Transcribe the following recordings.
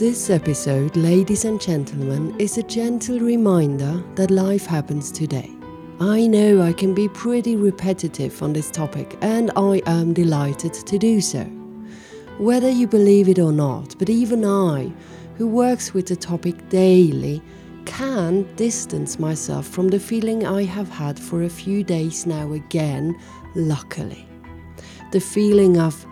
This episode, ladies and gentlemen, is a gentle reminder that life happens today. I know I can be pretty repetitive on this topic, and I am delighted to do so. Whether you believe it or not, but even I, who works with the topic daily, can distance myself from the feeling I have had for a few days now again, luckily. The feeling of,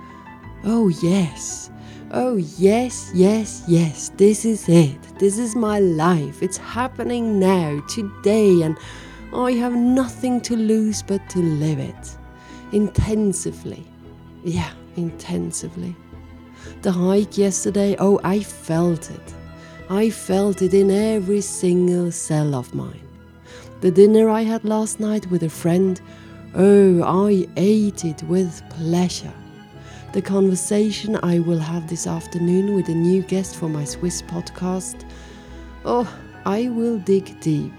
oh yes, oh yes, yes, yes, this is it, this is my life, it's happening now, today, and I have nothing to lose but to live it. Intensively. Yeah, intensively. The hike yesterday, oh, I felt it. I felt it in every single cell of mine. The dinner I had last night with a friend, oh, I ate it with pleasure. The conversation I will have this afternoon with a new guest for my Swiss podcast, oh, I will dig deep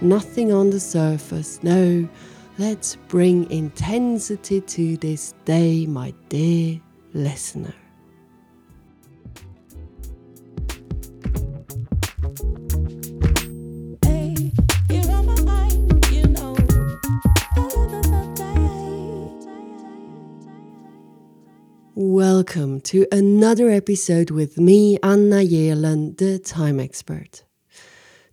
nothing on the surface. No, let's bring intensity to this day, my dear listener. Welcome to another episode with me, Anna Yerlan, the time expert.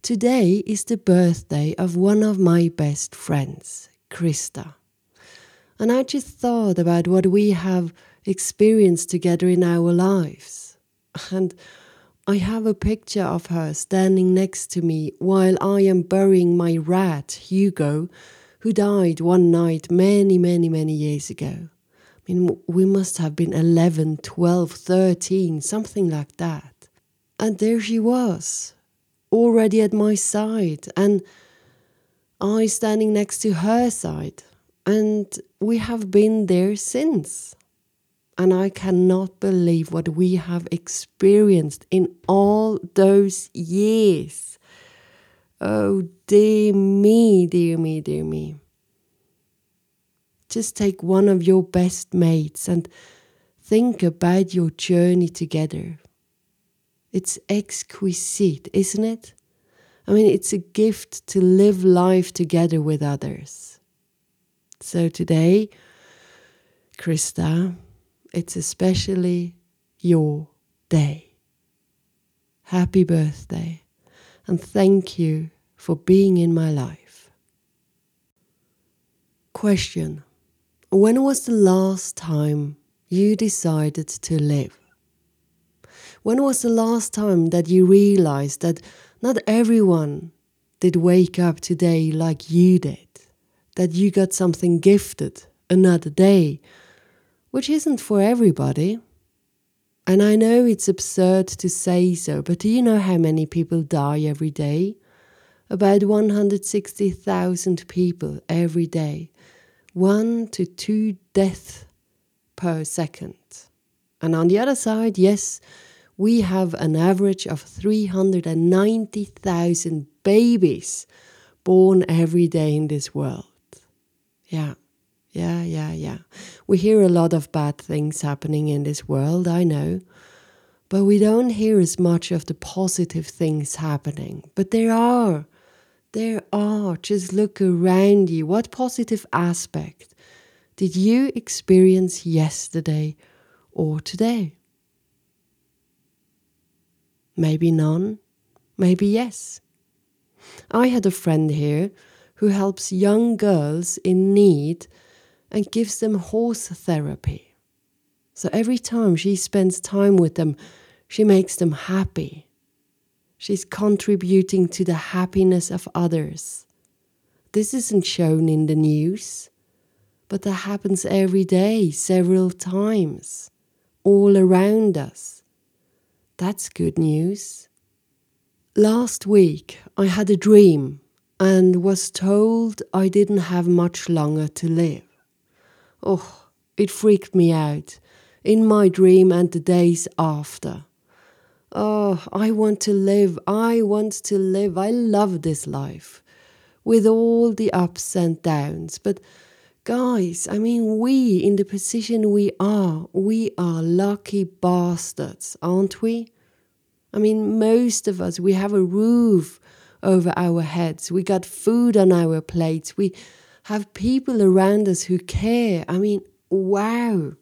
Today is the birthday of one of my best friends, Krista. And I just thought about what we have experienced together in our lives. And I have a picture of her standing next to me while I am burying my rat, Hugo, who died one night many, many, many years ago. I mean, we must have been 11, 12, 13, something like that. And there she was, already at my side and I standing next to her side. And we have been there since. And I cannot believe what we have experienced in all those years. Oh, dear me, dear me, dear me. Just take one of your best mates and think about your journey together. It's exquisite, isn't it? I mean, it's a gift to live life together with others. So today, Krista, it's especially your day. Happy birthday, and thank you for being in my life. Question When was the last time you decided to live? When was the last time that you realized that not everyone did wake up today like you did? That you got something gifted another day, which isn't for everybody. And I know it's absurd to say so, but do you know how many people die every day? About 160,000 people every day. One to two deaths per second. And on the other side, yes, we have an average of 390,000 babies born every day in this world. Yeah, yeah, yeah, yeah. We hear a lot of bad things happening in this world, I know. But we don't hear as much of the positive things happening. But there are. There are. Just look around you. What positive aspect did you experience yesterday or today? Maybe none, maybe yes. I had a friend here who helps young girls in need and gives them horse therapy. So every time she spends time with them, she makes them happy. She's contributing to the happiness of others. This isn't shown in the news, but that happens every day, several times, all around us. That's good news. Last week, I had a dream and was told I didn't have much longer to live. Oh, it freaked me out in my dream and the days after. Oh, I want to live. I want to live. I love this life with all the ups and downs. But Guys, I mean, we, in the position we are, we are lucky bastards, aren't we? I mean, most of us, we have a roof over our heads, we got food on our plates, we have people around us who care. I mean, wow.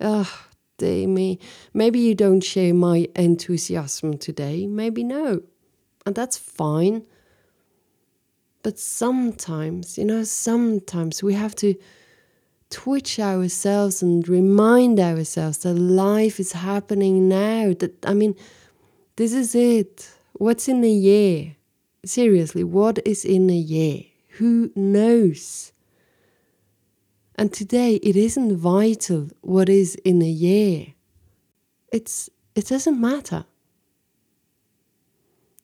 Oh, dear me. Maybe you don't share my enthusiasm today. Maybe no. And that's fine. But sometimes, you know, sometimes we have to twitch ourselves and remind ourselves that life is happening now. That, I mean, this is it. What's in a year? Seriously, what is in a year? Who knows? And today it isn't vital what is in a year. It's it doesn't matter.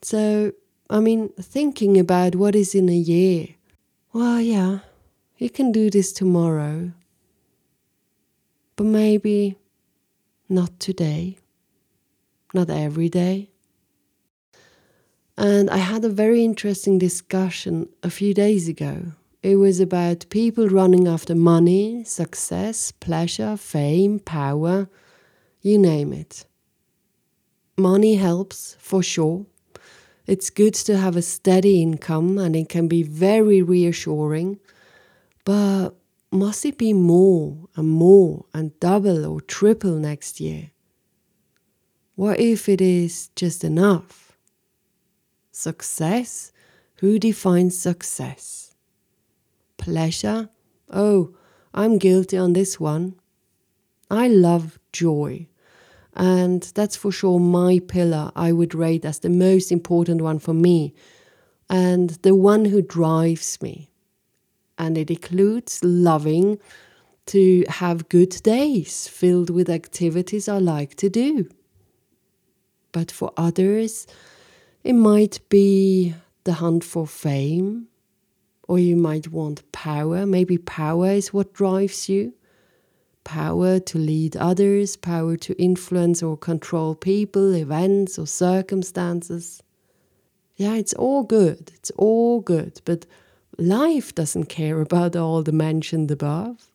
So, I mean, thinking about what is in a year. Well, yeah, you can do this tomorrow. But maybe not today. Not every day. And I had a very interesting discussion a few days ago it was about people running after money, success, pleasure, fame, power, you name it. Money helps for sure. It's good to have a steady income and it can be very reassuring. But must it be more and more and double or triple next year? What if it is just enough? Success? Who defines success? Pleasure. Oh, I'm guilty on this one. I love joy. And that's for sure my pillar I would rate as the most important one for me and the one who drives me. And it includes loving to have good days filled with activities I like to do. But for others, it might be the hunt for fame, or you might want power. Maybe power is what drives you. Power to lead others, power to influence or control people, events, or circumstances. Yeah, it's all good. It's all good. But life doesn't care about all the mentioned above.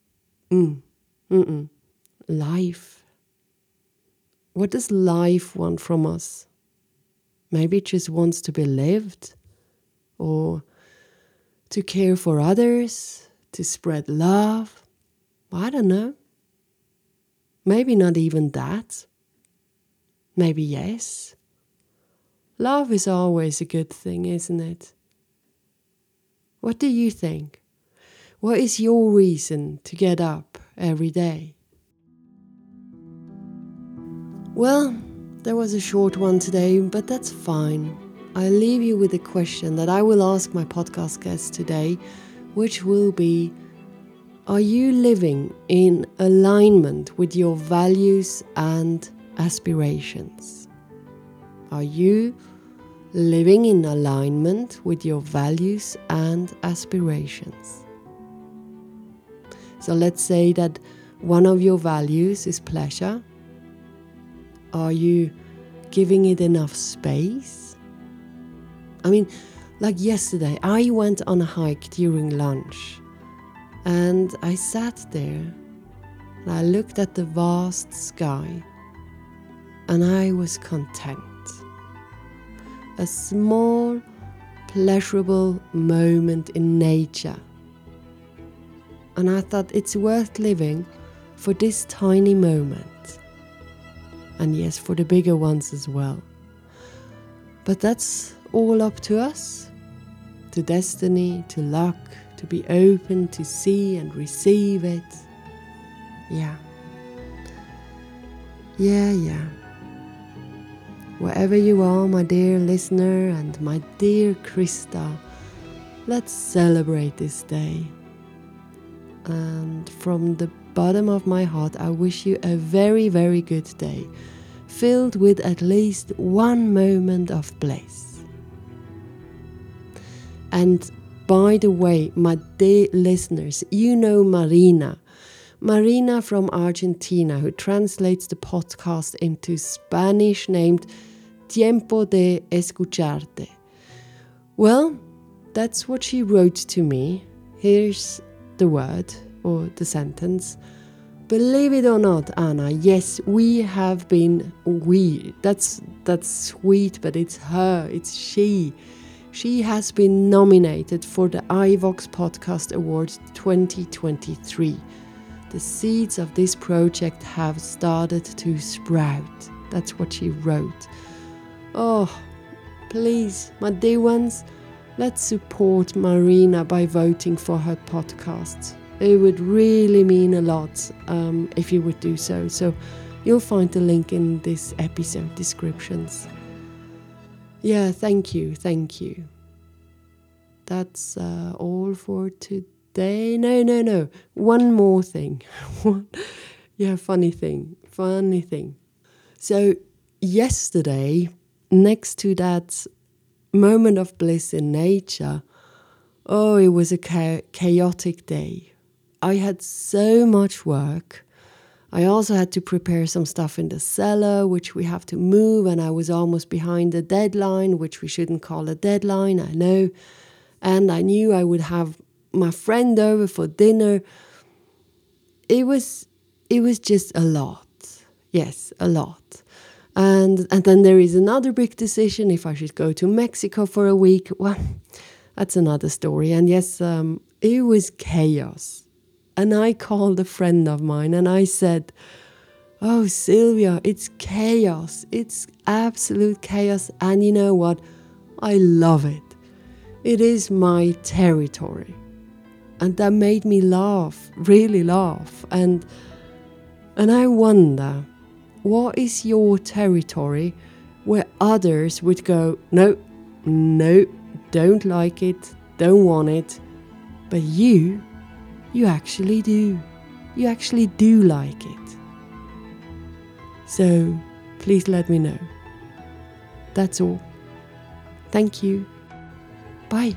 Mm. Mm-mm. Life. What does life want from us? Maybe it just wants to be lived or to care for others, to spread love. I don't know. Maybe not even that. Maybe yes. Love is always a good thing, isn't it? What do you think? What is your reason to get up every day? Well, there was a short one today, but that's fine. I leave you with a question that I will ask my podcast guest today, which will be Are you living in alignment with your values and aspirations? Are you living in alignment with your values and aspirations? So let's say that one of your values is pleasure. Are you giving it enough space? I mean, like yesterday, I went on a hike during lunch and I sat there and I looked at the vast sky and I was content. A small, pleasurable moment in nature. And I thought it's worth living for this tiny moment. And yes, for the bigger ones as well. But that's all up to us, to destiny, to luck, to be open to see and receive it. Yeah. Yeah, yeah. Wherever you are, my dear listener and my dear Krista, let's celebrate this day. And from the bottom of my heart, I wish you a very, very good day, filled with at least one moment of bliss. And by the way, my dear listeners, you know Marina. Marina from Argentina, who translates the podcast into Spanish, named Tiempo de Escucharte. Well, that's what she wrote to me. Here's the word or the sentence believe it or not, Anna, yes, we have been we. That's that's sweet, but it's her, it's she. She has been nominated for the iVoox Podcast Award 2023. The seeds of this project have started to sprout. That's what she wrote. Oh, please, my dear ones, let's support Marina by voting for her podcast. It would really mean a lot um, if you would do so. So you'll find the link in this episode descriptions. Yeah, thank you, thank you. That's uh, all for today. No, no, no. One more thing. yeah, funny thing, funny thing. So, yesterday, next to that moment of bliss in nature, oh, it was a chaotic day. I had so much work. I also had to prepare some stuff in the cellar, which we have to move, and I was almost behind the deadline, which we shouldn't call a deadline, I know. And I knew I would have my friend over for dinner. It was it was just a lot. Yes, a lot. And and then there is another big decision if I should go to Mexico for a week. Well, that's another story. And yes, um, it was chaos and I called a friend of mine and I said, Oh, Sylvia, it's chaos. It's absolute chaos. And you know what? I love it. It is my territory. And that made me laugh, really laugh. And and I wonder, what is your territory where others would go, no, no, don't like it, don't want it, but you you actually do. You actually do like it. So please let me know. That's all. Thank you. Bye.